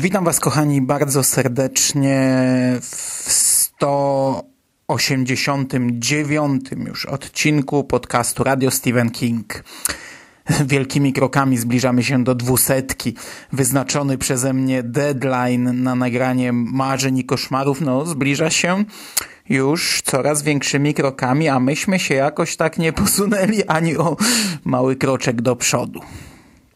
Witam Was, kochani, bardzo serdecznie w 189 już odcinku podcastu Radio Stephen King. Wielkimi krokami zbliżamy się do dwusetki. Wyznaczony przeze mnie deadline na nagranie marzeń i koszmarów, no, zbliża się już coraz większymi krokami, a myśmy się jakoś tak nie posunęli ani o mały kroczek do przodu.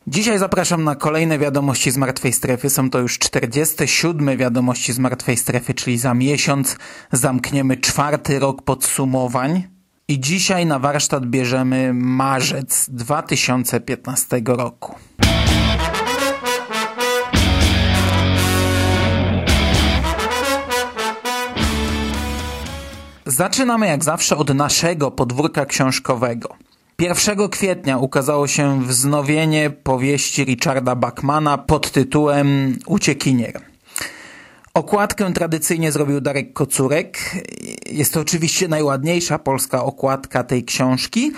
Dzisiaj zapraszam na kolejne wiadomości z Martwej Strefy. Są to już 47 wiadomości z Martwej Strefy, czyli za miesiąc zamkniemy czwarty rok podsumowań. I dzisiaj na warsztat bierzemy marzec 2015 roku. Zaczynamy jak zawsze od naszego podwórka książkowego. 1 kwietnia ukazało się wznowienie powieści Richarda Bachmana pod tytułem Uciekinier. Okładkę tradycyjnie zrobił Darek Kocurek. Jest to oczywiście najładniejsza polska okładka tej książki,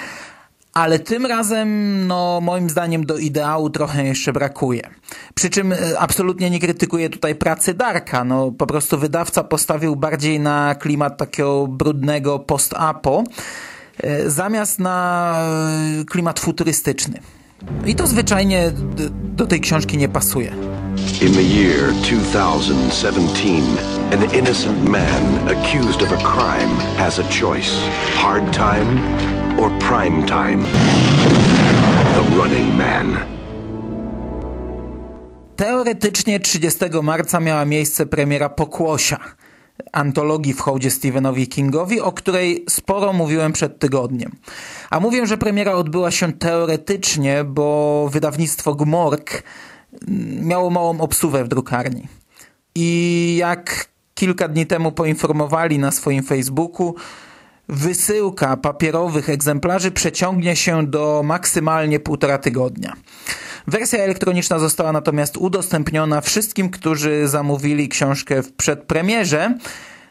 ale tym razem, no, moim zdaniem, do ideału trochę jeszcze brakuje. Przy czym e, absolutnie nie krytykuję tutaj pracy Darka. No, po prostu wydawca postawił bardziej na klimat takiego brudnego post-apo. E, zamiast na e, klimat futurystyczny. I to zwyczajnie do tej książki nie pasuje. In the year 2017, an innocent man accused of a crime has a choice. Hard time or prime time. The Running Man. Teoretycznie 30 marca miała miejsce premiera Pokłosia – antologii w hołdzie Stephenowi Kingowi, o której sporo mówiłem przed tygodniem. A mówię, że premiera odbyła się teoretycznie, bo wydawnictwo Gmork miało małą obsuwę w drukarni. I jak kilka dni temu poinformowali na swoim Facebooku, wysyłka papierowych egzemplarzy przeciągnie się do maksymalnie półtora tygodnia. Wersja elektroniczna została natomiast udostępniona wszystkim, którzy zamówili książkę w przedpremierze.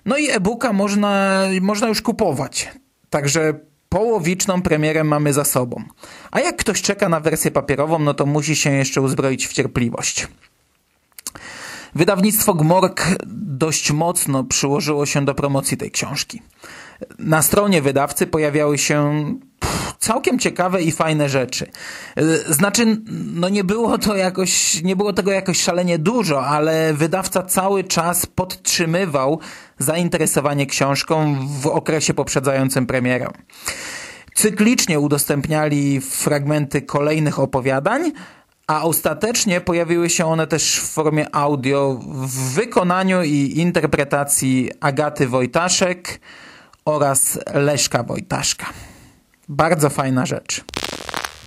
No i e-booka można, można już kupować. Także połowiczną premierę mamy za sobą. A jak ktoś czeka na wersję papierową, no to musi się jeszcze uzbroić w cierpliwość. Wydawnictwo Gmork dość mocno przyłożyło się do promocji tej książki. Na stronie wydawcy pojawiały się całkiem ciekawe i fajne rzeczy. Znaczy, no nie było to jakoś, nie było tego jakoś szalenie dużo, ale wydawca cały czas podtrzymywał zainteresowanie książką w okresie poprzedzającym premierę. Cyklicznie udostępniali fragmenty kolejnych opowiadań, a ostatecznie pojawiły się one też w formie audio w wykonaniu i interpretacji Agaty Wojtaszek oraz Leszka Wojtaszka. Bardzo fajna rzecz.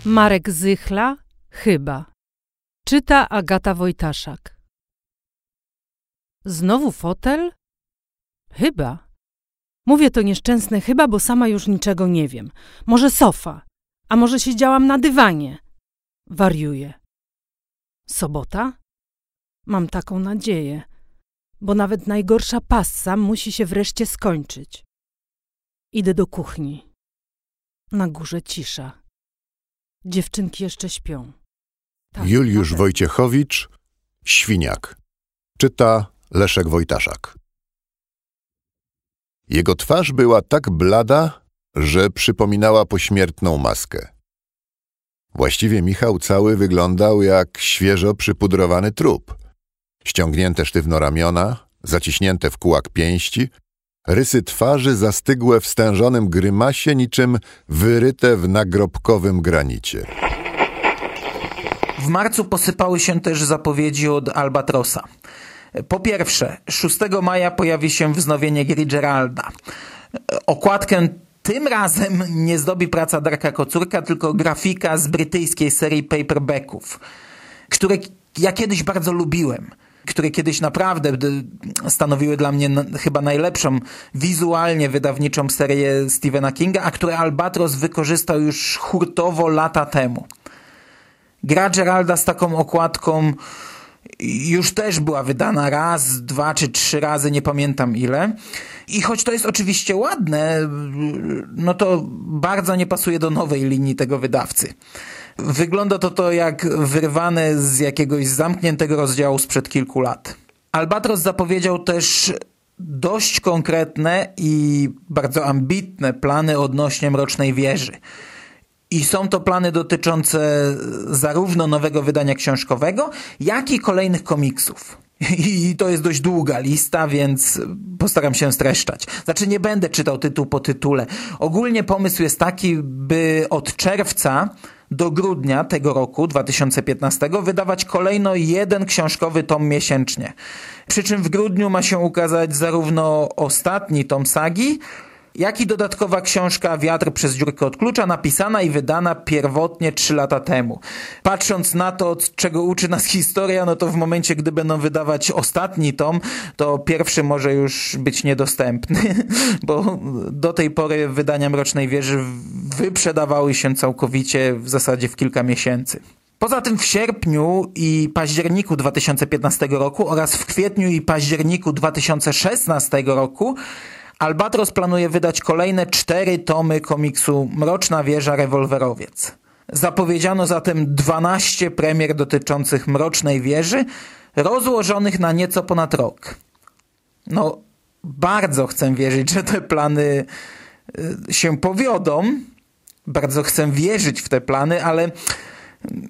Marek Zychla, chyba. Czyta Agata Wojtaszak. Znowu fotel? Chyba. Mówię to nieszczęsne chyba, bo sama już niczego nie wiem. Może sofa, a może siedziałam na dywanie. Wariuję. Sobota? Mam taką nadzieję, bo nawet najgorsza passa musi się wreszcie skończyć. Idę do kuchni. Na górze cisza. Dziewczynki jeszcze śpią. Tak, Juliusz Wojciechowicz, Świniak. Czyta Leszek Wojtaszak. Jego twarz była tak blada, że przypominała pośmiertną maskę. Właściwie Michał cały wyglądał jak świeżo przypudrowany trup. Ściągnięte sztywno ramiona, zaciśnięte w kułak pięści, Rysy twarzy zastygłe w stężonym grymasie, niczym wyryte w nagrobkowym granicie. W marcu posypały się też zapowiedzi od Albatrosa. Po pierwsze, 6 maja pojawi się wznowienie gry Geralda. Okładkę Tym razem nie zdobi praca Darka Kocurka, tylko grafika z brytyjskiej serii paperbacków, które ja kiedyś bardzo lubiłem które kiedyś naprawdę stanowiły dla mnie chyba najlepszą wizualnie wydawniczą serię Stephena Kinga, a które Albatros wykorzystał już hurtowo lata temu. Gra Geralda z taką okładką już też była wydana raz, dwa czy trzy razy, nie pamiętam ile. I choć to jest oczywiście ładne, no to bardzo nie pasuje do nowej linii tego wydawcy. Wygląda to to jak wyrwane z jakiegoś zamkniętego rozdziału sprzed kilku lat. Albatros zapowiedział też dość konkretne i bardzo ambitne plany odnośnie Mrocznej Wieży. I są to plany dotyczące zarówno nowego wydania książkowego, jak i kolejnych komiksów. I to jest dość długa lista, więc postaram się streszczać. Znaczy nie będę czytał tytuł po tytule. Ogólnie pomysł jest taki, by od czerwca do grudnia tego roku, 2015, wydawać kolejno jeden książkowy tom miesięcznie. Przy czym w grudniu ma się ukazać zarówno ostatni tom sagi, jak i dodatkowa książka Wiatr przez dziurkę od klucza, napisana i wydana pierwotnie trzy lata temu. Patrząc na to, czego uczy nas historia, no to w momencie, gdy będą wydawać ostatni tom, to pierwszy może już być niedostępny, bo do tej pory wydania Mrocznej Wieży wyprzedawały się całkowicie w zasadzie w kilka miesięcy. Poza tym w sierpniu i październiku 2015 roku oraz w kwietniu i październiku 2016 roku Albatros planuje wydać kolejne cztery tomy komiksu Mroczna Wieża Rewolwerowiec. Zapowiedziano zatem 12 premier dotyczących Mrocznej Wieży, rozłożonych na nieco ponad rok. No, bardzo chcę wierzyć, że te plany y, się powiodą. Bardzo chcę wierzyć w te plany, ale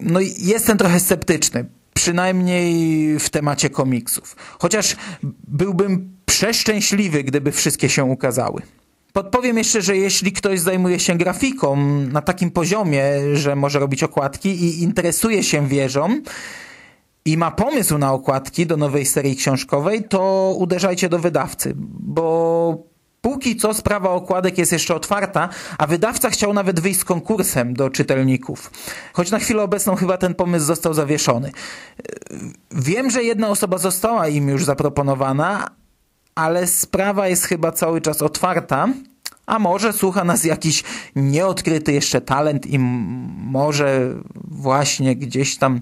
no, jestem trochę sceptyczny. Przynajmniej w temacie komiksów. Chociaż byłbym przeszczęśliwy, gdyby wszystkie się ukazały. Podpowiem jeszcze, że jeśli ktoś zajmuje się grafiką na takim poziomie, że może robić okładki i interesuje się wieżą i ma pomysł na okładki do nowej serii książkowej, to uderzajcie do wydawcy, bo póki co sprawa okładek jest jeszcze otwarta, a wydawca chciał nawet wyjść z konkursem do czytelników. Choć na chwilę obecną chyba ten pomysł został zawieszony. Wiem, że jedna osoba została im już zaproponowana, ale sprawa jest chyba cały czas otwarta. A może słucha nas jakiś nieodkryty jeszcze talent i może właśnie gdzieś tam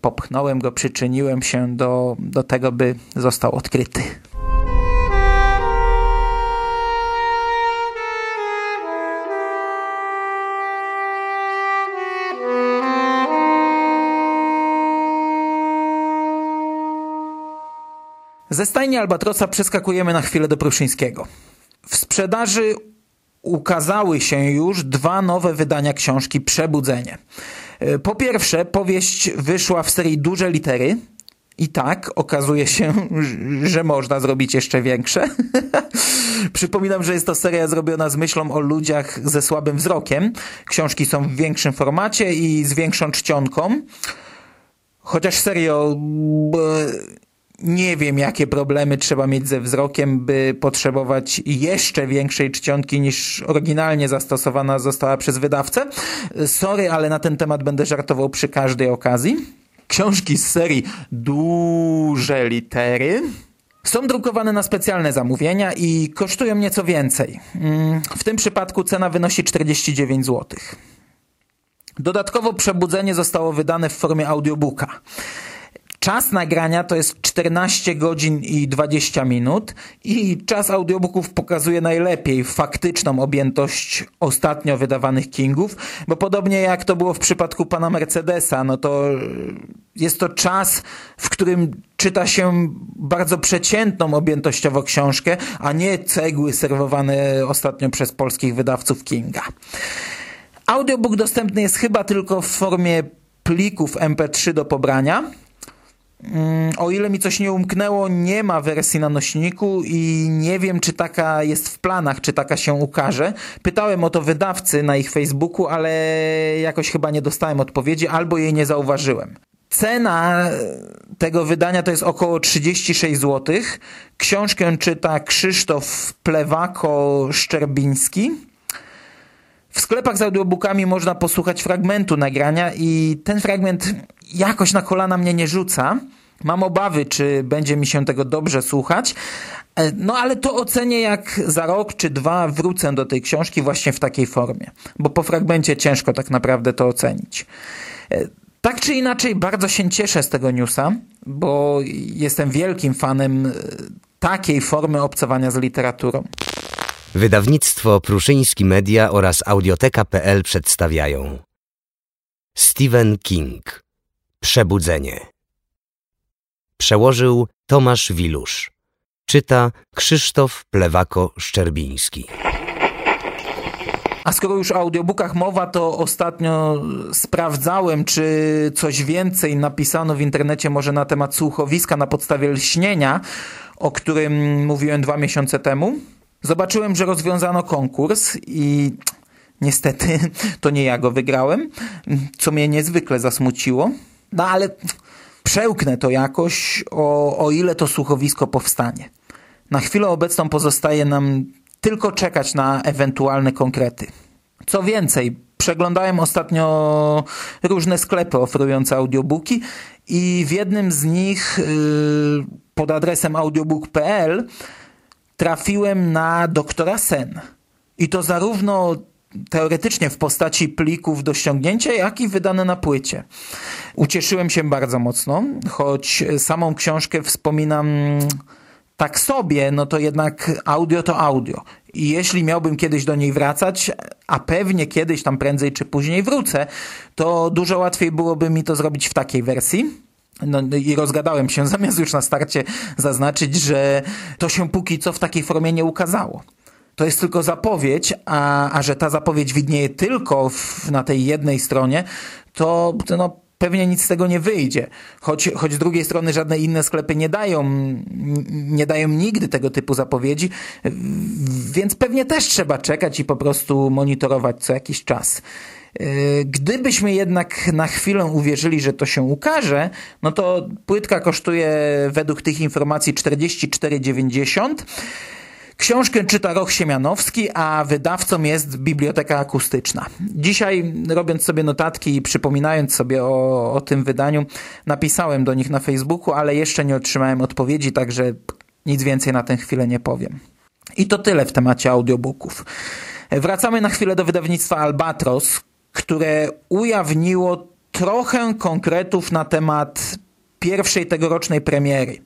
popchnąłem go, przyczyniłem się do, do tego, by został odkryty. Ze stajni Albatrosa przeskakujemy na chwilę do Pruszyńskiego. W sprzedaży ukazały się już dwa nowe wydania książki Przebudzenie. E, po pierwsze, powieść wyszła w serii duże litery. I tak okazuje się, że można zrobić jeszcze większe. Przypominam, że jest to seria zrobiona z myślą o ludziach ze słabym wzrokiem. Książki są w większym formacie i z większą czcionką. Chociaż serio, nie wiem, jakie problemy trzeba mieć ze wzrokiem, by potrzebować jeszcze większej czcionki niż oryginalnie zastosowana została przez wydawcę. Sorry, ale na ten temat będę żartował przy każdej okazji. Książki z serii duże litery są drukowane na specjalne zamówienia i kosztują nieco więcej. Mm, w tym przypadku cena wynosi 49 zł. Dodatkowo przebudzenie zostało wydane w formie audiobooka. Czas nagrania to jest 14 godzin i 20 minut i czas audiobooków pokazuje najlepiej faktyczną objętość ostatnio wydawanych Kingów, bo podobnie jak to było w przypadku pana Mercedesa, no to jest to czas, w którym czyta się bardzo przeciętną objętościowo książkę, a nie cegły serwowane ostatnio przez polskich wydawców Kinga. Audiobook dostępny jest chyba tylko w formie plików MP3 do pobrania, o ile mi coś nie umknęło, nie ma wersji na nośniku i nie wiem, czy taka jest w planach, czy taka się ukaże. Pytałem o to wydawcy na ich Facebooku, ale jakoś chyba nie dostałem odpowiedzi albo jej nie zauważyłem. Cena tego wydania to jest około 36 zł. Książkę czyta Krzysztof Plewako-Szczerbiński. W sklepach z audiobookami można posłuchać fragmentu nagrania i ten fragment jakoś na kolana mnie nie rzuca. Mam obawy, czy będzie mi się tego dobrze słuchać. E, no ale to ocenię, jak za rok czy dwa wrócę do tej książki właśnie w takiej formie, bo po fragmencie ciężko tak naprawdę to ocenić. E, tak czy inaczej, bardzo się cieszę z tego newsa, bo jestem wielkim fanem e, takiej formy obcowania z literaturą. Wydawnictwo Pruszyński Media oraz Audioteka.pl przedstawiają Stephen King Przebudzenie Przełożył Tomasz Wilusz Czyta Krzysztof Plewako-Szczerbiński a skoro już o audiobookach mowa, to ostatnio sprawdzałem, czy coś więcej napisano w internecie może na temat słuchowiska na podstawie lśnienia, o którym mówiłem dwa miesiące temu. Zobaczyłem, że rozwiązano konkurs i niestety to nie ja go wygrałem, co mnie niezwykle zasmuciło. No ale przełknę to jakoś, o, o ile to słuchowisko powstanie. Na chwilę obecną pozostaje nam tylko czekać na ewentualne konkrety. Co więcej, przeglądałem ostatnio różne sklepy oferujące audiobooki i w jednym z nich yy, pod adresem audiobook.pl trafiłem na doktora Sen. I to zarówno teoretycznie w postaci plików do ściągnięcia, jak i wydane na płycie. Ucieszyłem się bardzo mocno, choć samą książkę wspominam tak sobie, no to jednak audio to audio. I jeśli miałbym kiedyś do niej wracać, a pewnie kiedyś tam prędzej czy później wrócę, to dużo łatwiej byłoby mi to zrobić w takiej wersji. No i rozgadałem się, zamiast już na starcie zaznaczyć, że to się póki co w takiej formie nie ukazało. To jest tylko zapowiedź, a, a że ta zapowiedź widnieje tylko w, na tej jednej stronie, to no, pewnie nic z tego nie wyjdzie. Choć, choć z drugiej strony żadne inne sklepy nie dają, nie dają nigdy tego typu zapowiedzi, więc pewnie też trzeba czekać i po prostu monitorować co jakiś czas. E, gdybyśmy jednak na chwilę uwierzyli, że to się ukaże, no to płytka kosztuje według tych informacji 44,90 Książkę czyta Roch Siemianowski, a wydawcą jest Biblioteka Akustyczna. Dzisiaj, robiąc sobie notatki i przypominając sobie o, o tym wydaniu, napisałem do nich na Facebooku, ale jeszcze nie otrzymałem odpowiedzi, także nic więcej na tę chwilę nie powiem. I to tyle w temacie audiobooków. Wracamy na chwilę do wydawnictwa Albatros, które ujawniło trochę konkretów na temat pierwszej tegorocznej premiery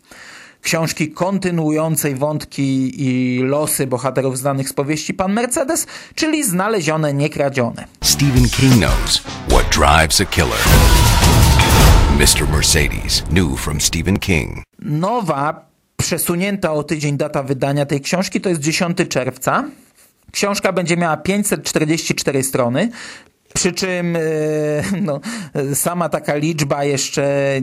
książki kontynuującej wątki i losy bohaterów znanych z powieści Pan Mercedes, czyli Znalezione, Niekradzione. Stephen King knows what drives a killer. Mr. Mercedes, new from Stephen King. Nowa, przesunięta o tydzień data wydania tej książki to jest 10 czerwca. Książka będzie miała 544 strony, przy czym e, no, sama taka liczba jeszcze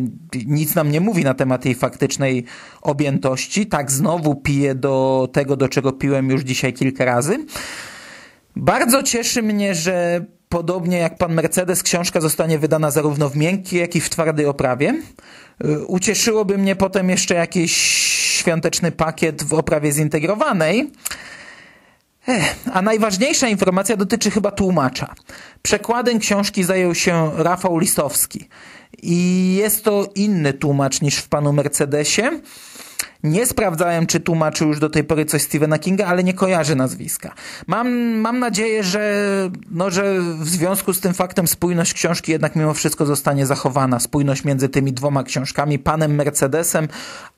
nic nam nie mówi na temat jej faktycznej objętości. Tak znowu piję do tego, do czego piłem już dzisiaj kilka razy. Bardzo cieszy mnie, że podobnie jak pan Mercedes, książka zostanie wydana zarówno w miękkiej, jak i w twardej oprawie. E, ucieszyłoby mnie potem jeszcze jakiś świąteczny pakiet w oprawie zintegrowanej. A najważniejsza informacja dotyczy chyba tłumacza. Przekładem książki zajął się Rafał Listowski. I jest to inny tłumacz niż w panu Mercedesie. Nie sprawdzałem, czy tłumaczył już do tej pory coś Stephena Kinga, ale nie kojarzę nazwiska. Mam, mam nadzieję, że, no, że w związku z tym faktem spójność książki jednak mimo wszystko zostanie zachowana. Spójność między tymi dwoma książkami, panem Mercedesem,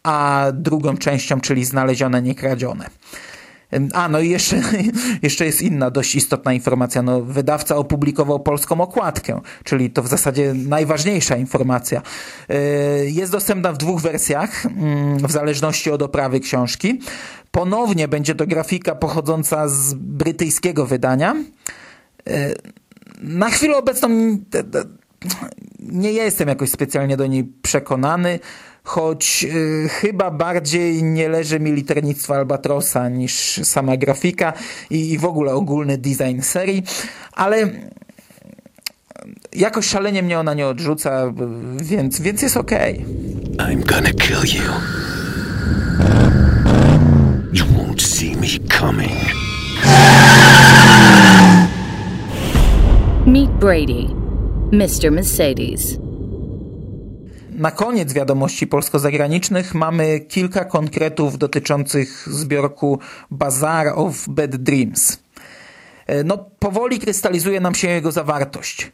a drugą częścią, czyli Znalezione, Niekradzione. A, no i jeszcze, jeszcze jest inna dość istotna informacja. No, wydawca opublikował polską okładkę, czyli to w zasadzie najważniejsza informacja. E, jest dostępna w dwóch wersjach, mm, w zależności od oprawy książki. Ponownie będzie to grafika pochodząca z brytyjskiego wydania. E, na chwilę obecną nie jestem jakoś specjalnie do niej przekonany choć y, chyba bardziej nie leży mi liternictwo Albatrosa niż sama grafika i, i w ogóle ogólny design serii, ale jakoś szalenie mnie ona nie odrzuca, więc, więc jest okej. Okay. I'm gonna kill you. You won't see me coming. Meet Brady, Mr. Mercedes. Na koniec wiadomości polsko-zagranicznych mamy kilka konkretów dotyczących zbiorku Bazaar of Bad Dreams. E, no, powoli krystalizuje nam się jego zawartość. E,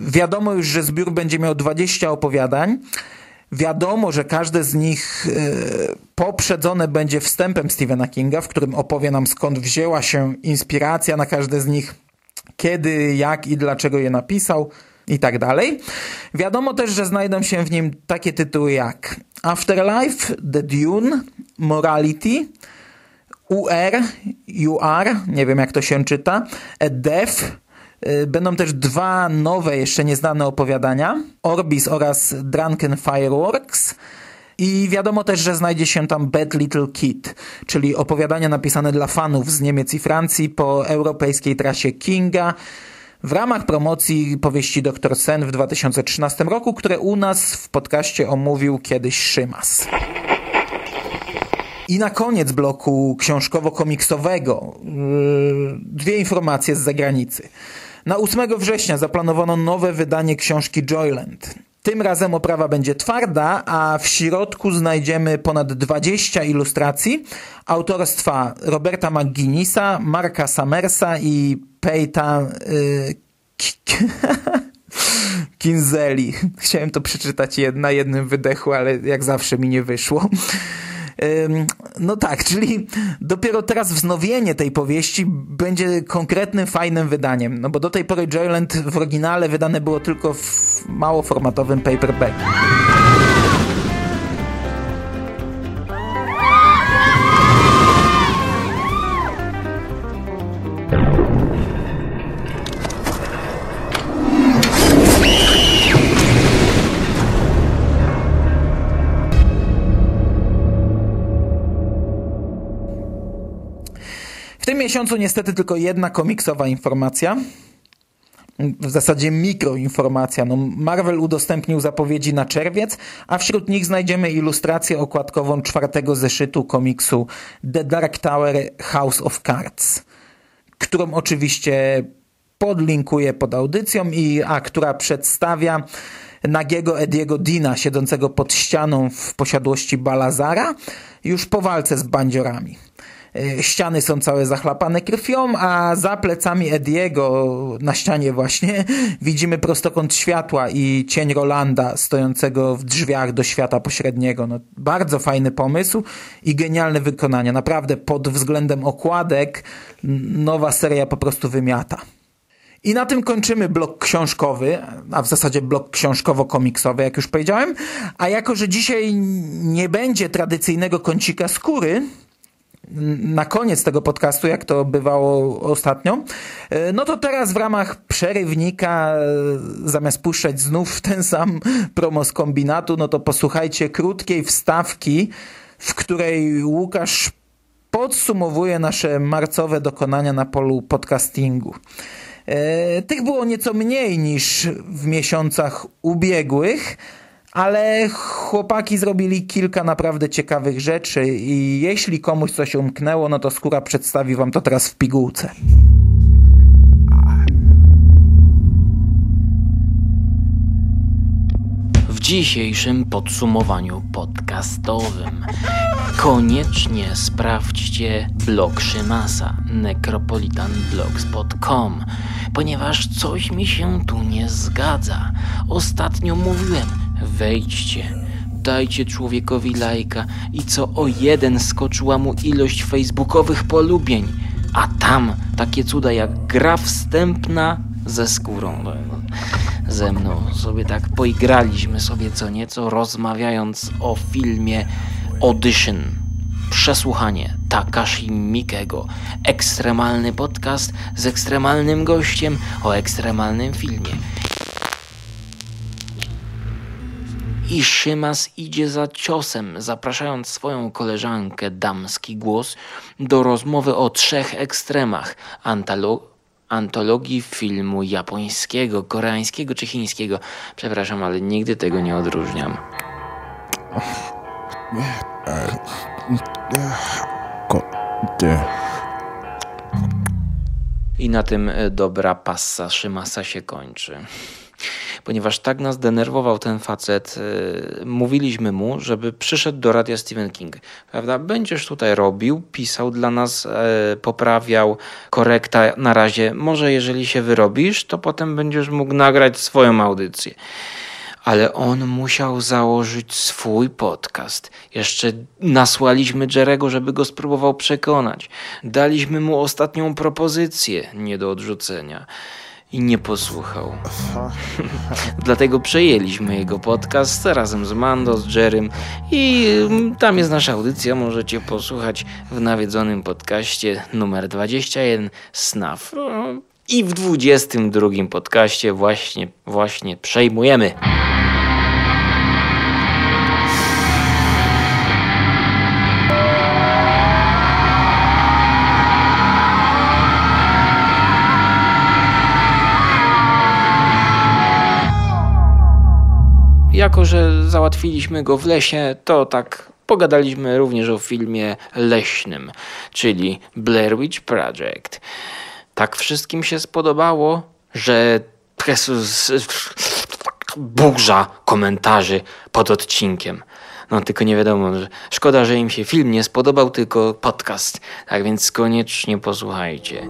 wiadomo już, że zbiór będzie miał 20 opowiadań. Wiadomo, że każde z nich e, poprzedzone będzie wstępem Stephena Kinga, w którym opowie nam skąd wzięła się inspiracja na każde z nich, kiedy, jak i dlaczego je napisał i tak dalej. Wiadomo też, że znajdą się w nim takie tytuły jak Afterlife, The Dune, Morality, UR, UR, nie wiem jak to się czyta, Death, y, Będą też dwa nowe, jeszcze nieznane opowiadania, Orbis oraz Drunken Fireworks. I wiadomo też, że znajdzie się tam Bad Little Kid, czyli opowiadania napisane dla fanów z Niemiec i Francji po europejskiej trasie Kinga, w ramach promocji powieści Dr. Sen w 2013 roku, które u nas w podcaście omówił kiedyś Szymas. I na koniec bloku książkowo-komiksowego yy, dwie informacje z zagranicy. Na 8 września zaplanowano nowe wydanie książki Joyland. Tym razem oprawa będzie twarda, a w środku znajdziemy ponad 20 ilustracji autorstwa Roberta McGuinnessa, Marka Summersa i Peyta yy, Kinzeli. Chciałem to przeczytać na jednym wydechu, ale jak zawsze mi nie wyszło. No tak, czyli dopiero teraz wznowienie tej powieści będzie konkretnym, fajnym wydaniem. No bo do tej pory Joyland w oryginale wydane było tylko w małoformatowym paperback. Miesiącu niestety tylko jedna komiksowa informacja. W zasadzie mikroinformacja. No, Marvel udostępnił zapowiedzi na czerwiec, a wśród nich znajdziemy ilustrację okładkową czwartego zeszytu komiksu The Dark Tower House of Cards, którą oczywiście podlinkuję pod audycją i a która przedstawia nagiego Ediego Dina siedzącego pod ścianą w posiadłości Balazara już po walce z bandziorami. E, ściany są całe zachlapane krwią, a za plecami Ediego na ścianie właśnie widzimy prostokąt światła i cień Rolanda stojącego w drzwiach do świata pośredniego. No, bardzo fajny pomysł i genialne wykonanie. Naprawdę pod względem okładek nowa seria po prostu wymiata. I na tym kończymy blok książkowy, a w zasadzie blok książkowo-komiksowy, jak już powiedziałem. A jako, że dzisiaj nie będzie tradycyjnego kącika skóry, na koniec tego podcastu, jak to bywało ostatnio. E, no to teraz w ramach przerywnika, e, zamiast puszczać znów ten sam promo z kombinatu, no to posłuchajcie krótkiej wstawki, w której Łukasz podsumowuje nasze marcowe dokonania na polu podcastingu. E, tych było nieco mniej niż w miesiącach ubiegłych, ale chłopaki zrobili kilka naprawdę ciekawych rzeczy i jeśli komuś coś umknęło, no to Skóra przedstawi wam to teraz w pigułce. Dzisiejszym podsumowaniu podcastowym koniecznie sprawdźcie blog Szymasa necropolitanblogspot.com ponieważ coś mi się tu nie zgadza. Ostatnio mówiłem, Wejdźcie, dajcie człowiekowi lajka i co o jeden skoczyła mu ilość facebookowych polubień, a tam takie cuda jak gra wstępna ze skórą. Ze mną sobie tak poigraliśmy sobie co nieco, rozmawiając o filmie Audition. Przesłuchanie Takashi Mikego. Ekstremalny podcast z ekstremalnym gościem o ekstremalnym filmie. I Szymas idzie za ciosem, zapraszając swoją koleżankę damski głos do rozmowy o trzech ekstremach antolo antologii filmu japońskiego, koreańskiego czy chińskiego. Przepraszam, ale nigdy tego nie odróżniam. I na tym e, dobra passa Szymasa się kończy. Ponieważ tak nas denerwował ten facet, e, mówiliśmy mu, żeby przyszedł do radia Stephen King. Prawda? Będziesz tutaj robił, pisał dla nas, e, poprawiał, korekta na razie. Może jeżeli się wyrobisz, to potem będziesz mógł nagrać swoją audycję ale on musiał założyć swój podcast. Jeszcze nasłaliśmy Jerego, żeby go spróbował przekonać. Daliśmy mu ostatnią propozycję, nie do odrzucenia. I nie posłuchał. Dlatego przejęliśmy jego podcast razem z Mando, z Jerem i mm, tam jest nasza audycja. Możecie posłuchać w nawiedzonym podcaście numer 21 SNAF. I w 22 podcaście właśnie, właśnie przejmujemy. Jako, że załatwiliśmy go w lesie, to tak pogadaliśmy również o filmie leśnym, czyli Blair Witch Project. Tak wszystkim się spodobało, że burza komentarzy pod odcinkiem. No tylko nie wiadomo, że szkoda, że im się film nie spodobał, tylko podcast. Tak więc koniecznie posłuchajcie.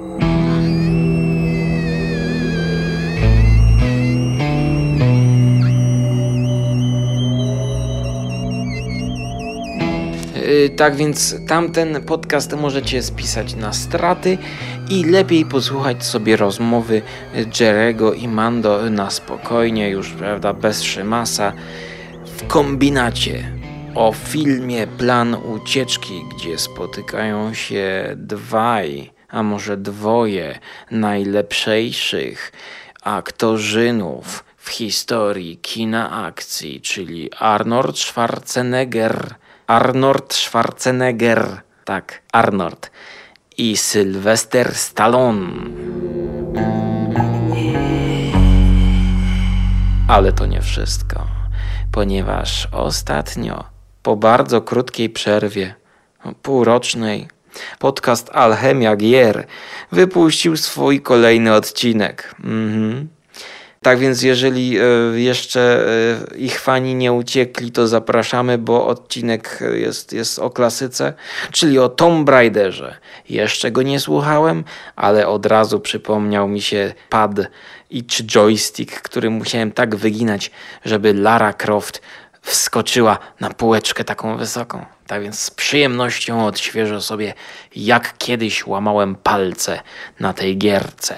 Tak więc tamten podcast możecie spisać na straty i lepiej posłuchać sobie rozmowy Jerego i Mando na spokojnie, już prawda, bez szymasa, w kombinacie o filmie Plan Ucieczki, gdzie spotykają się dwaj, a może dwoje najlepszych aktorzynów w historii kina akcji, czyli Arnold Schwarzenegger Arnold Schwarzenegger. Tak, Arnold. I Sylwester Stallone. Ale to nie wszystko, ponieważ ostatnio, po bardzo krótkiej przerwie, półrocznej, podcast Alchemia Gier wypuścił swój kolejny odcinek. Mhm. Tak więc jeżeli e, jeszcze e, ich fani nie uciekli, to zapraszamy, bo odcinek jest, jest o klasyce, czyli o Tomb Raiderze. Jeszcze go nie słuchałem, ale od razu przypomniał mi się pad i czy joystick, który musiałem tak wyginać, żeby Lara Croft wskoczyła na półeczkę taką wysoką. Tak więc z przyjemnością odświeżę sobie, jak kiedyś łamałem palce na tej gierce.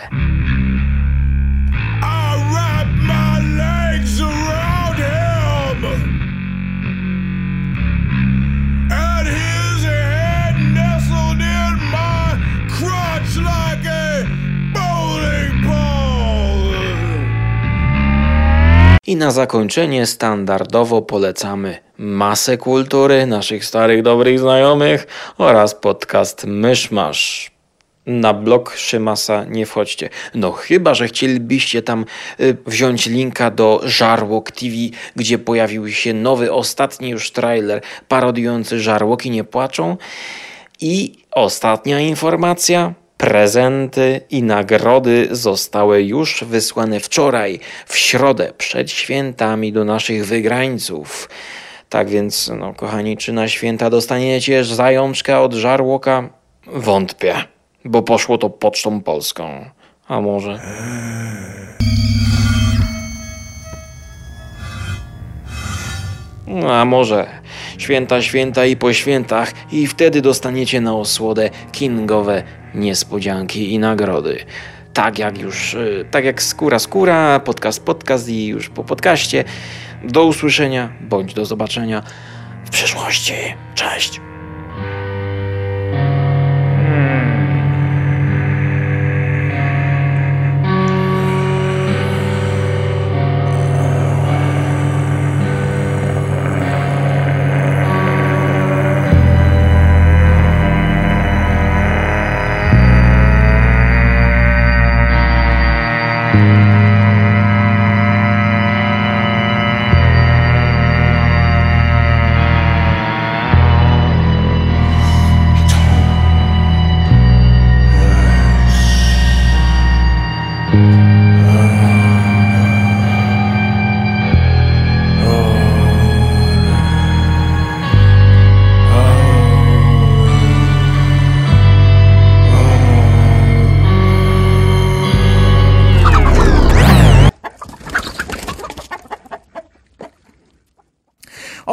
I na zakończenie standardowo polecamy masę kultury naszych starych dobrych znajomych oraz podcast Myszmasz. Na blog Szymasa nie wchodźcie. No chyba, że chcielibyście tam y, wziąć linka do Żarłok TV, gdzie pojawił się nowy, ostatni już trailer parodiujący Żarłoki nie płaczą. I ostatnia informacja. Prezenty i nagrody zostały już wysłane wczoraj, w środę, przed świętami do naszych wygrańców. Tak więc, no kochani, czy na święta dostaniecie zajączka od żarłoka? Wątpię, bo poszło to pocztą polską. A może... No, a może święta, święta i po świętach i wtedy dostaniecie na osłodę kingowe niespodzianki i nagrody. Tak jak już, y, tak jak skóra, skóra, podcast, podcast i już po podcaście. Do usłyszenia bądź do zobaczenia w przyszłości. Cześć!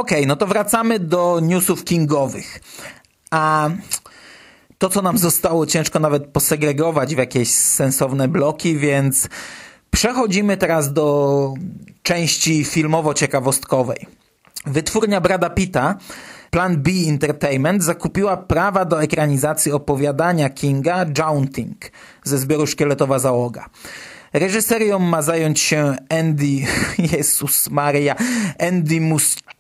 Okej, okay, no to wracamy do newsów kingowych. A to, co nam zostało, ciężko nawet posegregować w jakieś sensowne bloki, więc przechodzimy teraz do części filmowo-ciekawostkowej. Wytwórnia Brada Pitta Plan B Entertainment zakupiła prawa do ekranizacji opowiadania Kinga Jaunting ze zbioru Szkieletowa Załoga. Reżyserią ma zająć się Andy, Jezus Maria, Andy Muschietti,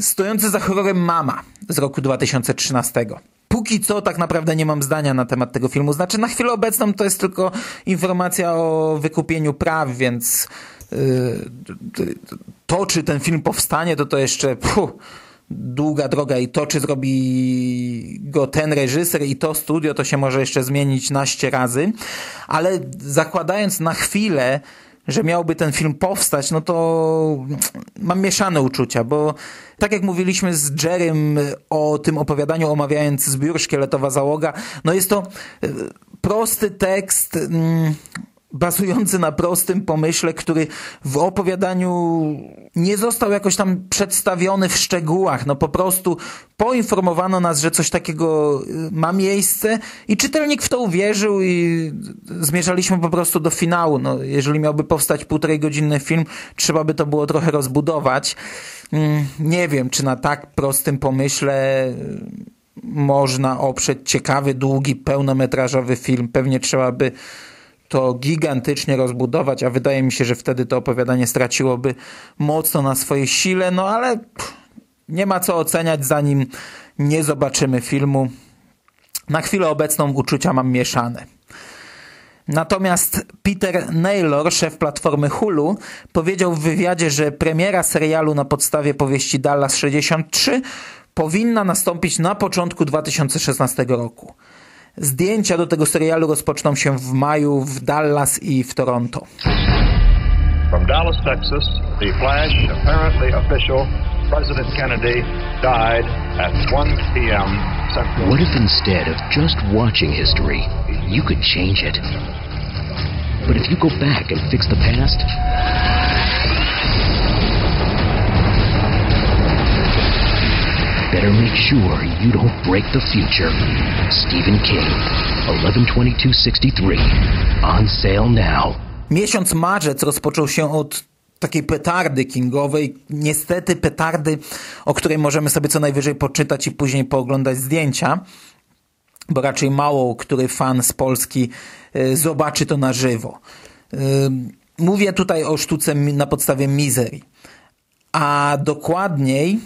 stojący za horrorem Mama z roku 2013 póki co tak naprawdę nie mam zdania na temat tego filmu. Znaczy na chwilę obecną to jest tylko informacja o wykupieniu praw, więc yy, to czy ten film powstanie to to jeszcze puh, długa droga i to, czy zrobi go ten reżyser i to studio, to się może jeszcze zmienić naście razy, ale zakładając na chwilę, że miałby ten film powstać, no to mam mieszane uczucia, bo tak jak mówiliśmy z Jerem o tym opowiadaniu, omawiając zbiór Szkieletowa Załoga, no jest to e, prosty tekst, mm, bazujący na prostym pomyśle, który w opowiadaniu nie został jakoś tam przedstawiony w szczegółach. No po prostu poinformowano nas, że coś takiego y, ma miejsce i czytelnik w to uwierzył i zmierzaliśmy po prostu do finału. No, jeżeli miałby powstać półtorej godzinny film, trzeba by to było trochę rozbudować. Mm, nie wiem, czy na tak prostym pomyśle y, można oprzeć ciekawy, długi, pełnometrażowy film. Pewnie trzeba by to gigantycznie rozbudować, a wydaje mi się, że wtedy to opowiadanie straciłoby mocno na swojej sile, no ale nie ma co oceniać, zanim nie zobaczymy filmu. Na chwilę obecną uczucia mam mieszane. Natomiast Peter Naylor, szef platformy Hulu, powiedział w wywiadzie, że premiera serialu na podstawie powieści Dallas 63 powinna nastąpić na początku 2016 roku. Zdjęcia do tego serialu rozpoczną się w maju w Dallas i w Toronto. From Dallas, Texas, the flash, apparently official, President Kennedy died at 1 p.m. Central. What if instead of just watching history, you could change it? But if you go back and fix the past, better make sure you don't break the future. Stephen King, 112263. On sale now. Miesiąc marzec rozpoczął się od takiej petardy kingowej. Niestety petardy, o której możemy sobie co najwyżej poczytać i później pooglądać zdjęcia, bo raczej mało który fan z Polski y, zobaczy to na żywo. Y, mówię tutaj o sztuce na podstawie Misery. A dokładniej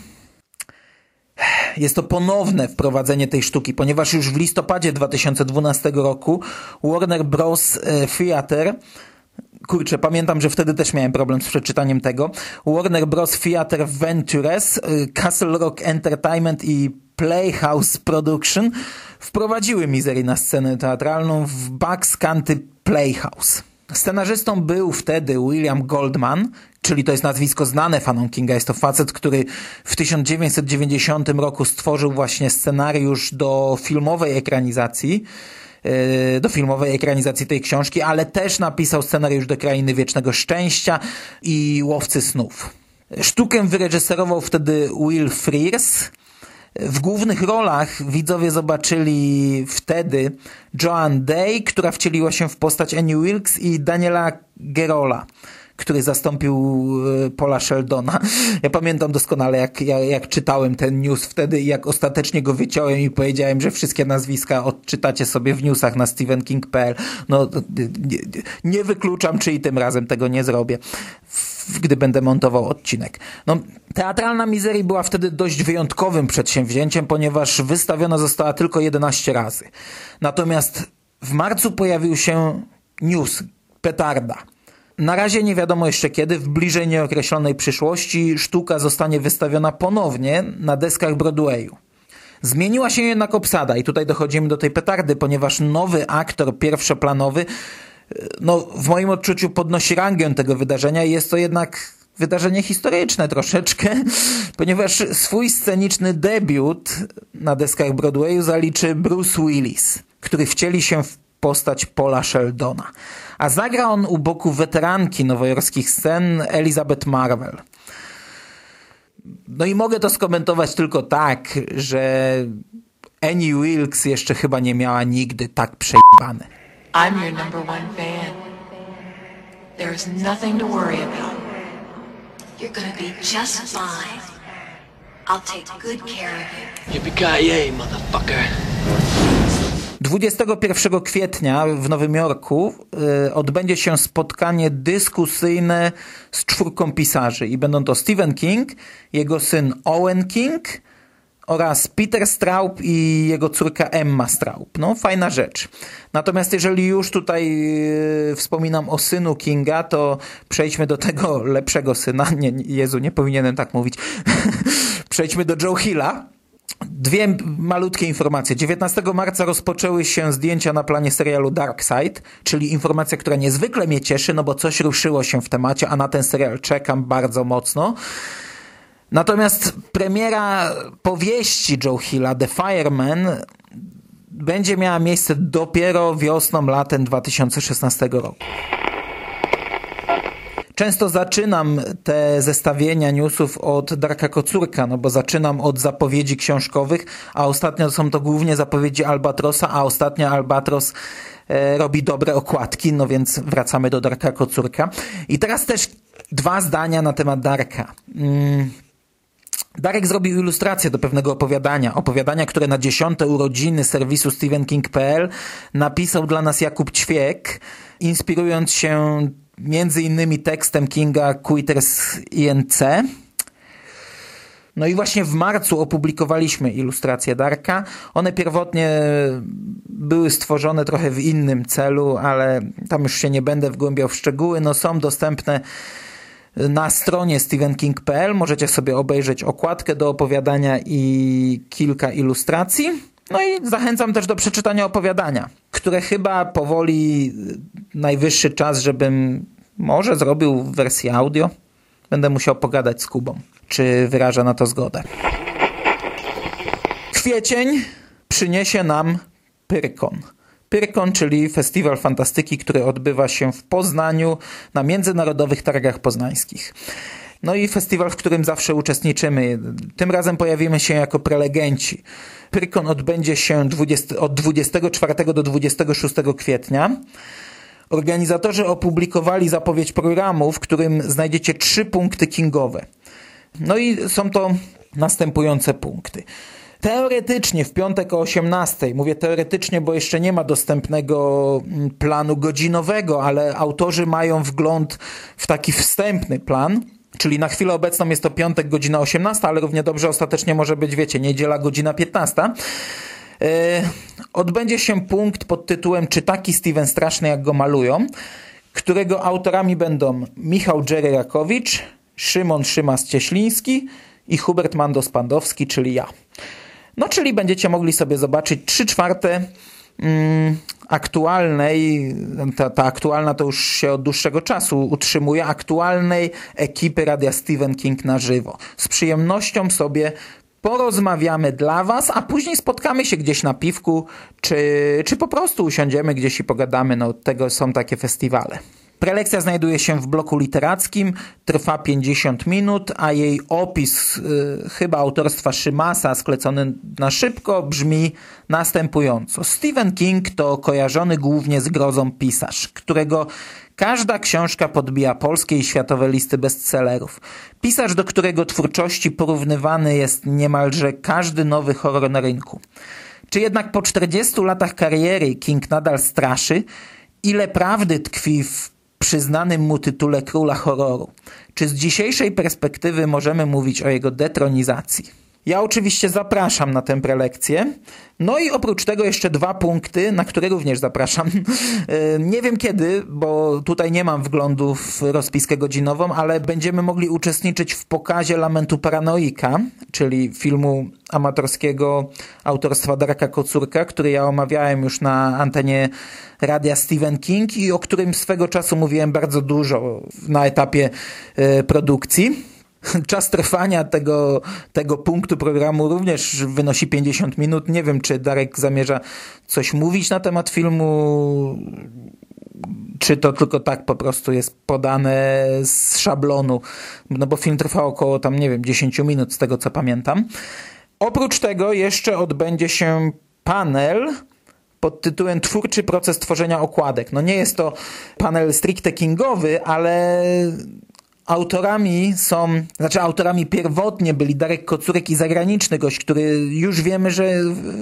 jest to ponowne wprowadzenie tej sztuki, ponieważ już w listopadzie 2012 roku Warner Bros. E, Theater kurczę, pamiętam, że wtedy też miałem problem z przeczytaniem tego. Warner Bros. Theater Ventures, e, Castle Rock Entertainment i Playhouse Production wprowadziły Misery na scenę teatralną w Bucks County Playhouse. Scenarzystą był wtedy William Goldman, czyli to jest nazwisko znane fanom Kinga. Jest to facet, który w 1990 roku stworzył właśnie scenariusz do filmowej ekranizacji e, do filmowej ekranizacji tej książki, ale też napisał scenariusz do Krainy Wiecznego Szczęścia i Łowcy Snów. Sztukę wyreżyserował wtedy Will Frears. W głównych rolach widzowie zobaczyli wtedy Joan Day, która wcieliła się w postać Annie Wilkes i Daniela Gerola który zastąpił e, Paula Sheldona. Ja pamiętam doskonale, jak, jak, jak czytałem ten news wtedy i jak ostatecznie go wyciąłem i powiedziałem, że wszystkie nazwiska odczytacie sobie w newsach na stephenking.pl. No, nie, nie wykluczam, czy i tym razem tego nie zrobię gdy będę montował odcinek. No, teatralna Misery była wtedy dość wyjątkowym przedsięwzięciem, ponieważ wystawiona została tylko 11 razy. Natomiast w marcu pojawił się news, petarda. Na razie nie wiadomo jeszcze kiedy, w bliżej nieokreślonej przyszłości sztuka zostanie wystawiona ponownie na deskach Broadwayu. Zmieniła się jednak obsada i tutaj dochodzimy do tej petardy, ponieważ nowy aktor pierwszoplanowy no, w moim odczuciu podnosi rangę tego wydarzenia i jest to jednak wydarzenie historyczne troszeczkę, ponieważ swój sceniczny debiut na deskach Broadwayu zaliczy Bruce Willis, który wcieli się w postać Paula Sheldona. A zagra on u boku weteranki nowojorskich scen Elizabeth Marvel. No i mogę to skomentować tylko tak, że Annie Wilkes jeszcze chyba nie miała nigdy tak przejebane. I'm your number one fan. There's nothing to worry about. You're gonna be just fine. I'll take good care of you. Yippee-ki-yay, motherfucker. 21 kwietnia w Nowym Jorku y, odbędzie się spotkanie dyskusyjne z czwórką pisarzy i będą to Stephen King, jego syn Owen King oraz Peter Straub i jego córka Emma Straub. No, fajna rzecz. Natomiast jeżeli już tutaj y, wspominam o synu Kinga, to przejdźmy do tego lepszego syna. Nie, Jezu, nie powinienem tak mówić. przejdźmy do Joe Hilla Dwie malutkie informacje. 19 marca rozpoczęły się zdjęcia na planie serialu Dark Side, czyli informacja, która niezwykle mnie cieszy, no bo coś ruszyło się w temacie, a na ten serial czekam bardzo mocno. Natomiast premiera powieści Joe Hilla, The Fireman, będzie miała miejsce dopiero wiosną, latem 2016 roku. Często zaczynam te zestawienia newsów od Darka Kocurka, no bo zaczynam od zapowiedzi książkowych, a ostatnio są to głównie zapowiedzi Albatrosa, a ostatnio Albatros e, robi dobre okładki, no więc wracamy do Darka Kocurka. I teraz też dwa zdania na temat Darka. Mm. Darek zrobił ilustrację do pewnego opowiadania. Opowiadania, które na dziesiąte urodziny serwisu StephenKing.pl napisał dla nas Jakub Ćwiek, inspirując się między innymi tekstem Kinga Quitters INC. No i właśnie w marcu opublikowaliśmy ilustracje Darka. One pierwotnie były stworzone trochę w innym celu, ale tam już się nie będę wgłębiał w szczegóły. No są dostępne na stronie stephenking.pl. Możecie sobie obejrzeć okładkę do opowiadania i kilka ilustracji. No i zachęcam też do przeczytania opowiadania, które chyba powoli najwyższy czas, żebym może zrobił wersję audio. Będę musiał pogadać z Kubą, czy wyraża na to zgodę. Kwiecień przyniesie nam Pyrkon. Pyrkon, czyli festiwal fantastyki, który odbywa się w Poznaniu na międzynarodowych targach poznańskich. No i festiwal, w którym zawsze uczestniczymy. Tym razem pojawimy się jako prelegenci. Pyrkon odbędzie się 20, od 24 do 26 kwietnia. Organizatorzy opublikowali zapowiedź programu, w którym znajdziecie trzy punkty kingowe. No i są to następujące punkty. Teoretycznie w piątek o 18, mówię teoretycznie, bo jeszcze nie ma dostępnego mm, planu godzinowego, ale autorzy mają wgląd w taki wstępny plan. Czyli na chwilę obecną jest to piątek godzina 18, ale równie dobrze ostatecznie może być, wiecie, niedziela godzina 15. E, odbędzie się punkt pod tytułem Czy taki Steven straszny jak go malują? którego autorami będą Michał Dżererakowicz, Szymon Szymas-Cieśliński i Hubert Mandos-Pandowski, czyli ja. No, czyli będziecie mogli sobie zobaczyć 3 czwarte aktualnej, ta, ta aktualna to już się od dłuższego czasu utrzymuje, aktualnej ekipy Radia Stephen King na żywo. Z przyjemnością sobie porozmawiamy dla Was, a później spotkamy się gdzieś na piwku, czy, czy po prostu usiądziemy gdzieś i pogadamy. No, od tego są takie festiwale. Prelekcja znajduje się w bloku literackim, trwa 50 minut, a jej opis, y, chyba autorstwa Szymasa, sklecony na szybko, brzmi następująco. Stephen King to kojarzony głównie z grozą pisarz, którego Każda książka podbija polskie i światowe listy bestsellerów. Pisarz, do którego twórczości porównywany jest niemalże każdy nowy horror na rynku. Czy jednak po 40 latach kariery King nadal straszy? Ile prawdy tkwi w przyznanym mu tytule króla horroru? Czy z dzisiejszej perspektywy możemy mówić o jego detronizacji? Ja oczywiście zapraszam na tę prelekcję. No i oprócz tego jeszcze dwa punkty, na które również zapraszam. E, nie wiem kiedy, bo tutaj nie mam wglądu w rozpiskę godzinową, ale będziemy mogli uczestniczyć w pokazie Lamentu Paranoika, czyli filmu amatorskiego autorstwa Darka Kocurka, który ja omawiałem już na antenie radia Stephen King i o którym swego czasu mówiłem bardzo dużo na etapie e, produkcji. Czas trwania tego, tego punktu programu również wynosi 50 minut. Nie wiem, czy Darek zamierza coś mówić na temat filmu. czy to tylko tak po prostu jest podane z szablonu, no bo film trwał około tam, nie wiem, 10 minut z tego co pamiętam. Oprócz tego jeszcze odbędzie się panel pod tytułem Twórczy proces tworzenia okładek. No nie jest to panel stricte kingowy, ale autorami są, znaczy autorami pierwotnie byli Darek Kocurek i zagraniczny gość, który już wiemy, że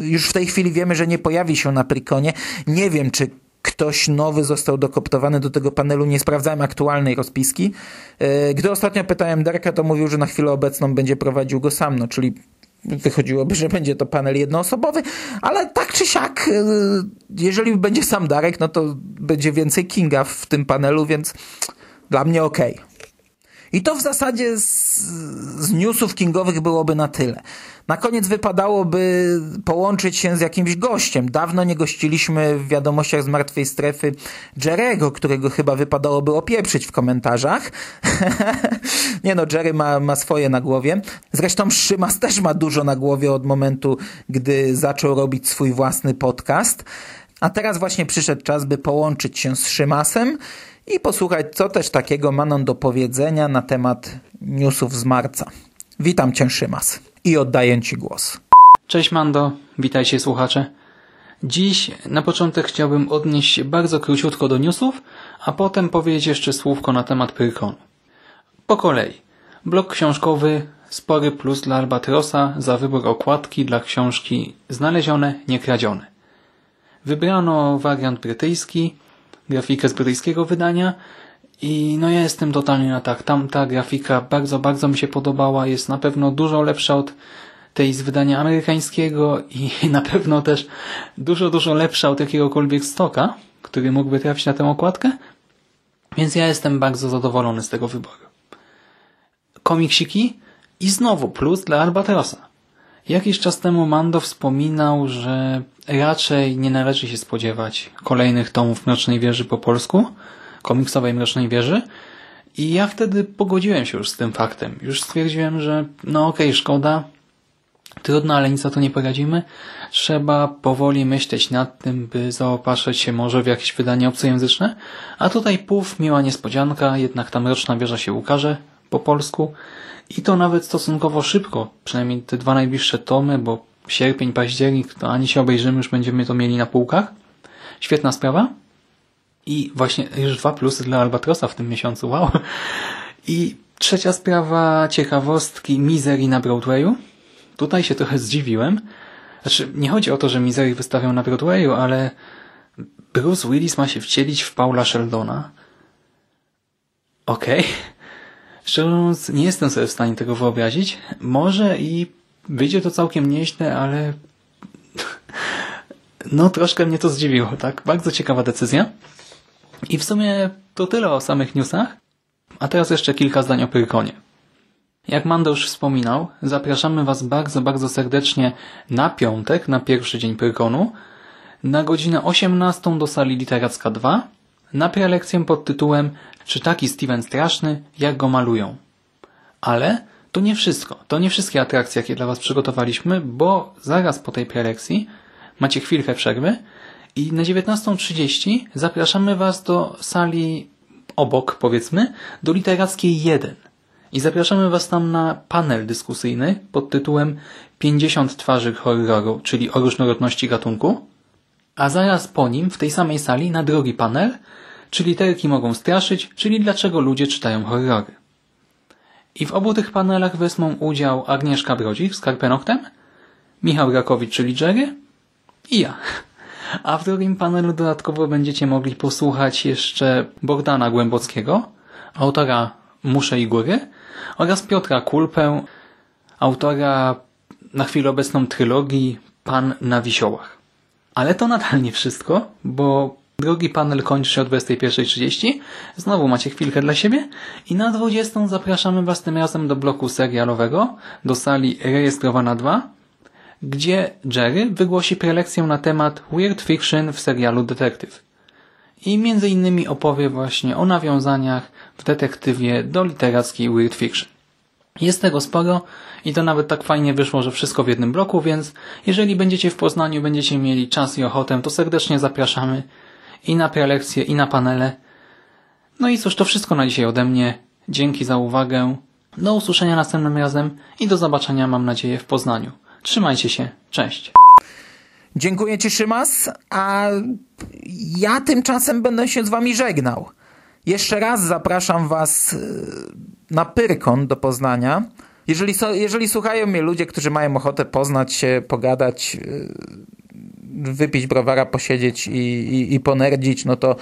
już w tej chwili wiemy, że nie pojawi się na Prykonie. Nie wiem, czy ktoś nowy został dokoptowany do tego panelu, nie sprawdzałem aktualnej rozpiski. E, gdy ostatnio pytałem Darka, to mówił, że na chwilę obecną będzie prowadził go sam, no czyli wychodziłoby, że będzie to panel jednoosobowy, ale tak czy siak, e, jeżeli będzie sam Darek, no to będzie więcej Kinga w tym panelu, więc dla mnie okej. Okay. I to w zasadzie z, z newsów kingowych byłoby na tyle. Na koniec wypadałoby połączyć się z jakimś gościem. Dawno nie gościliśmy w wiadomościach z martwej strefy Jerego, którego chyba wypadałoby opieprzyć w komentarzach. nie no, Jerry ma, ma swoje na głowie. Zresztą Szymas też ma dużo na głowie od momentu, gdy zaczął robić swój własny podcast. A teraz właśnie przyszedł czas, by połączyć się z Szymasem i posłuchać, co też takiego ma nam do powiedzenia na temat newsów z marca. Witam Cię, Szymas, i oddaję Ci głos. Cześć Mando, witajcie słuchacze. Dziś na początek chciałbym odnieść się bardzo króciutko do newsów, a potem powiedzieć jeszcze słówko na temat Pyrkonu. Po kolei. Blok książkowy spory plus dla Albatrosa za wybór okładki dla książki znalezione, nie kradzione. Wybrano wariant brytyjski, grafikę z brytyjskiego wydania i no ja jestem totalnie na tak. Tamta grafika bardzo, bardzo mi się podobała. Jest na pewno dużo lepsza od tej z wydania amerykańskiego i na pewno też dużo, dużo lepsza od jakiegokolwiek stoka, który mógłby trafić na tę okładkę. Więc ja jestem bardzo zadowolony z tego wyboru. Komiksiki i znowu plus dla Albatrosa. Jakiś czas temu Mando wspominał, że raczej nie należy się spodziewać kolejnych tomów Mrocznej Wieży po polsku, komiksowej Mrocznej Wieży i ja wtedy pogodziłem się już z tym faktem. Już stwierdziłem, że no okej, okay, szkoda, trudno, ale nic na to nie poradzimy. Trzeba powoli myśleć nad tym, by zaopatrzyć się może w jakieś wydanie obcojęzyczne, a tutaj puf, miła niespodzianka, jednak ta Mroczna Wieża się ukaże po polsku i to nawet stosunkowo szybko, przynajmniej te dwa najbliższe tomy, bo sierpień, październik, to ani się obejrzymy, już będziemy to mieli na półkach. Świetna sprawa. I właśnie już dwa plusy dla Albatrosa w tym miesiącu, wow. I trzecia sprawa, ciekawostki Misery na Broadwayu. Tutaj się trochę zdziwiłem. Znaczy, nie chodzi o to, że Misery wystawią na Broadwayu, ale Bruce Willis ma się wcielić w Paula Sheldona. Okej. Okay. Szczerze mówiąc, nie jestem sobie w stanie tego wyobrazić. Może i wyjdzie to całkiem nieźle, ale no troszkę mnie to zdziwiło, tak? Bardzo ciekawa decyzja. I w sumie to tyle o samych newsach. A teraz jeszcze kilka zdań o Pyrkonie. Jak Mando już wspominał, zapraszamy Was bardzo, bardzo serdecznie na piątek, na pierwszy dzień Pyrkonu, na godzinę 18 do sali Literacka 2, na prelekcję pod tytułem Czy taki Steven straszny, jak go malują? Ale to nie wszystko. To nie wszystkie atrakcje, jakie dla Was przygotowaliśmy, bo zaraz po tej prelekcji macie chwilkę przerwy i na 19.30 zapraszamy Was do sali obok, powiedzmy, do Literackiej 1. I zapraszamy Was tam na panel dyskusyjny pod tytułem 50 twarzy horroru, czyli o różnorodności gatunku. A zaraz po nim, w tej samej sali, na drugi panel, czy literki mogą straszyć, czyli dlaczego ludzie czytają horrory. I w obu tych panelach wezmą udział Agnieszka Brodzik z Karpenoktem, Michał Rakowicz, czyli Jerry i ja. A w drugim panelu dodatkowo będziecie mogli posłuchać jeszcze Bogdana Głębockiego, autora Muszę i Góry oraz Piotra Kulpę, autora na chwilę obecną trylogii Pan na Wisiołach. Ale to nadal nie wszystko, bo Drugi panel kończy się o 21.30. Znowu macie chwilkę dla siebie. I na 20 zapraszamy Was tym razem do bloku serialowego, do sali rejestrowana 2, gdzie Jerry wygłosi prelekcję na temat Weird Fiction w serialu Detektyw. I między innymi opowie właśnie o nawiązaniach w detektywie do literackiej Weird Fiction. Jest tego sporo i to nawet tak fajnie wyszło, że wszystko w jednym bloku, więc jeżeli będziecie w Poznaniu, będziecie mieli czas i ochotę, to serdecznie zapraszamy i na prelekcje, i na panele. No i cóż, to wszystko na dzisiaj ode mnie. Dzięki za uwagę. Do usłyszenia następnym razem i do zobaczenia, mam nadzieję, w Poznaniu. Trzymajcie się. Cześć. Dziękuję Ci, Szymas, a ja tymczasem będę się z Wami żegnał. Jeszcze raz zapraszam Was y, na Pyrkon do Poznania. Jeżeli, jeżeli słuchają mnie ludzie, którzy mają ochotę poznać się, pogadać, y, wypić browara, posiedzieć i, i, i ponerdzić, no to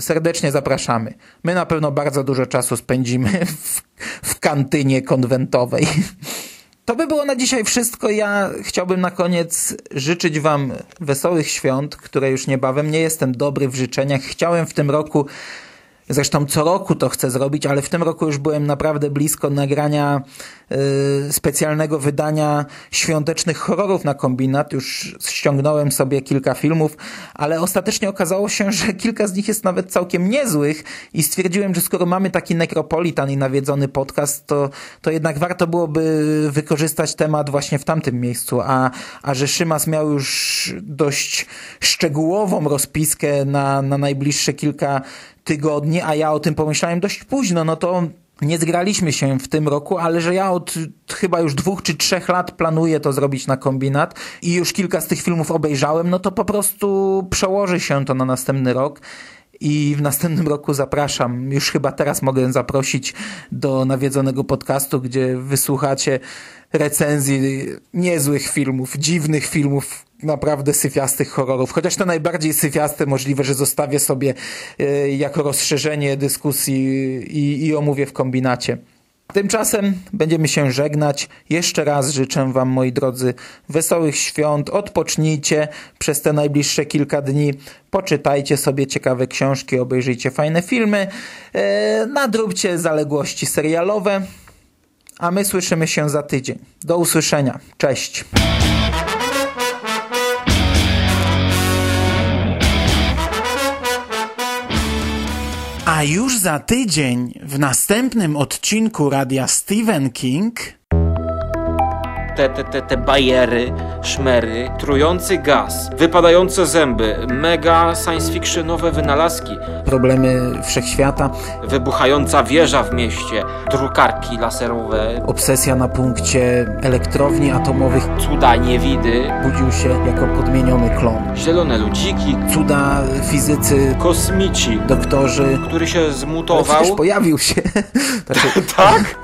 serdecznie zapraszamy. My na pewno bardzo dużo czasu spędzimy w, w kantynie konwentowej. To by było na dzisiaj wszystko. Ja chciałbym na koniec życzyć Wam wesołych świąt, które już niebawem. Nie jestem dobry w życzeniach. Chciałem w tym roku Zresztą co roku to chcę zrobić, ale w tym roku już byłem naprawdę blisko nagrania y, specjalnego wydania świątecznych horrorów na kombinat. Już ściągnąłem sobie kilka filmów, ale ostatecznie okazało się, że kilka z nich jest nawet całkiem niezłych i stwierdziłem, że skoro mamy taki nekropolitan i nawiedzony podcast, to, to jednak warto byłoby wykorzystać temat właśnie w tamtym miejscu, a, a że Szymas miał już dość szczegółową rozpiskę na, na najbliższe kilka tygodni, a ja o tym pomyślałem dość późno, no to nie zgraliśmy się w tym roku, ale że ja od chyba już dwóch czy trzech lat planuję to zrobić na kombinat i już kilka z tych filmów obejrzałem, no to po prostu przełoży się to na następny rok. I w następnym roku zapraszam, już chyba teraz mogę zaprosić do nawiedzonego podcastu, gdzie wysłuchacie recenzji niezłych filmów, dziwnych filmów, naprawdę syfiastych horrorów. Chociaż te najbardziej syfiaste możliwe, że zostawię sobie e, jako rozszerzenie dyskusji i, i omówię w kombinacie. Tymczasem będziemy się żegnać. Jeszcze raz życzę Wam, moi drodzy, wesołych świąt. Odpocznijcie przez te najbliższe kilka dni. Poczytajcie sobie ciekawe książki, obejrzyjcie fajne filmy. E, nadróbcie zaległości serialowe. A my słyszymy się za tydzień. Do usłyszenia. Cześć. A już za tydzień w następnym odcinku radia Stephen King te, te, te, te bajery, szmery, trujący gaz, wypadające zęby, mega science fictionowe wynalazki, problemy wszechświata, wybuchająca wieża w mieście, drukarki laserowe, obsesja na punkcie elektrowni atomowych, cuda niewidy, budził się jako podmieniony klon, zielone ludziki, cuda fizycy, kosmici, doktorzy, który się zmutował. Ale pojawił się. Tak?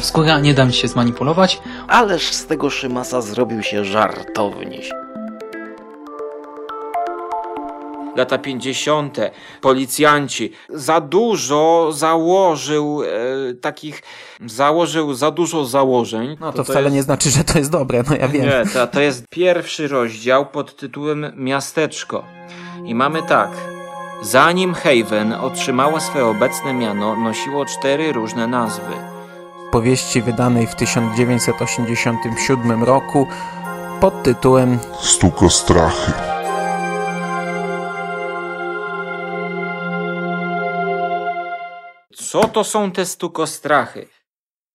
Skóra nie dam się zmanipulować. Ależ z tego Szymasa zrobił się żartowniś. Lata 50. Policjanci. Za dużo założył e, takich. Założył za dużo założeń. No to, to wcale jest... nie znaczy, że to jest dobre, no ja wiem. Nie, to, to jest pierwszy rozdział pod tytułem Miasteczko. I mamy tak. Zanim Haven otrzymała swoje obecne miano, nosiło cztery różne nazwy powieści wydanej w 1987 roku pod tytułem Stukostrachy. Co to są te stukostrachy?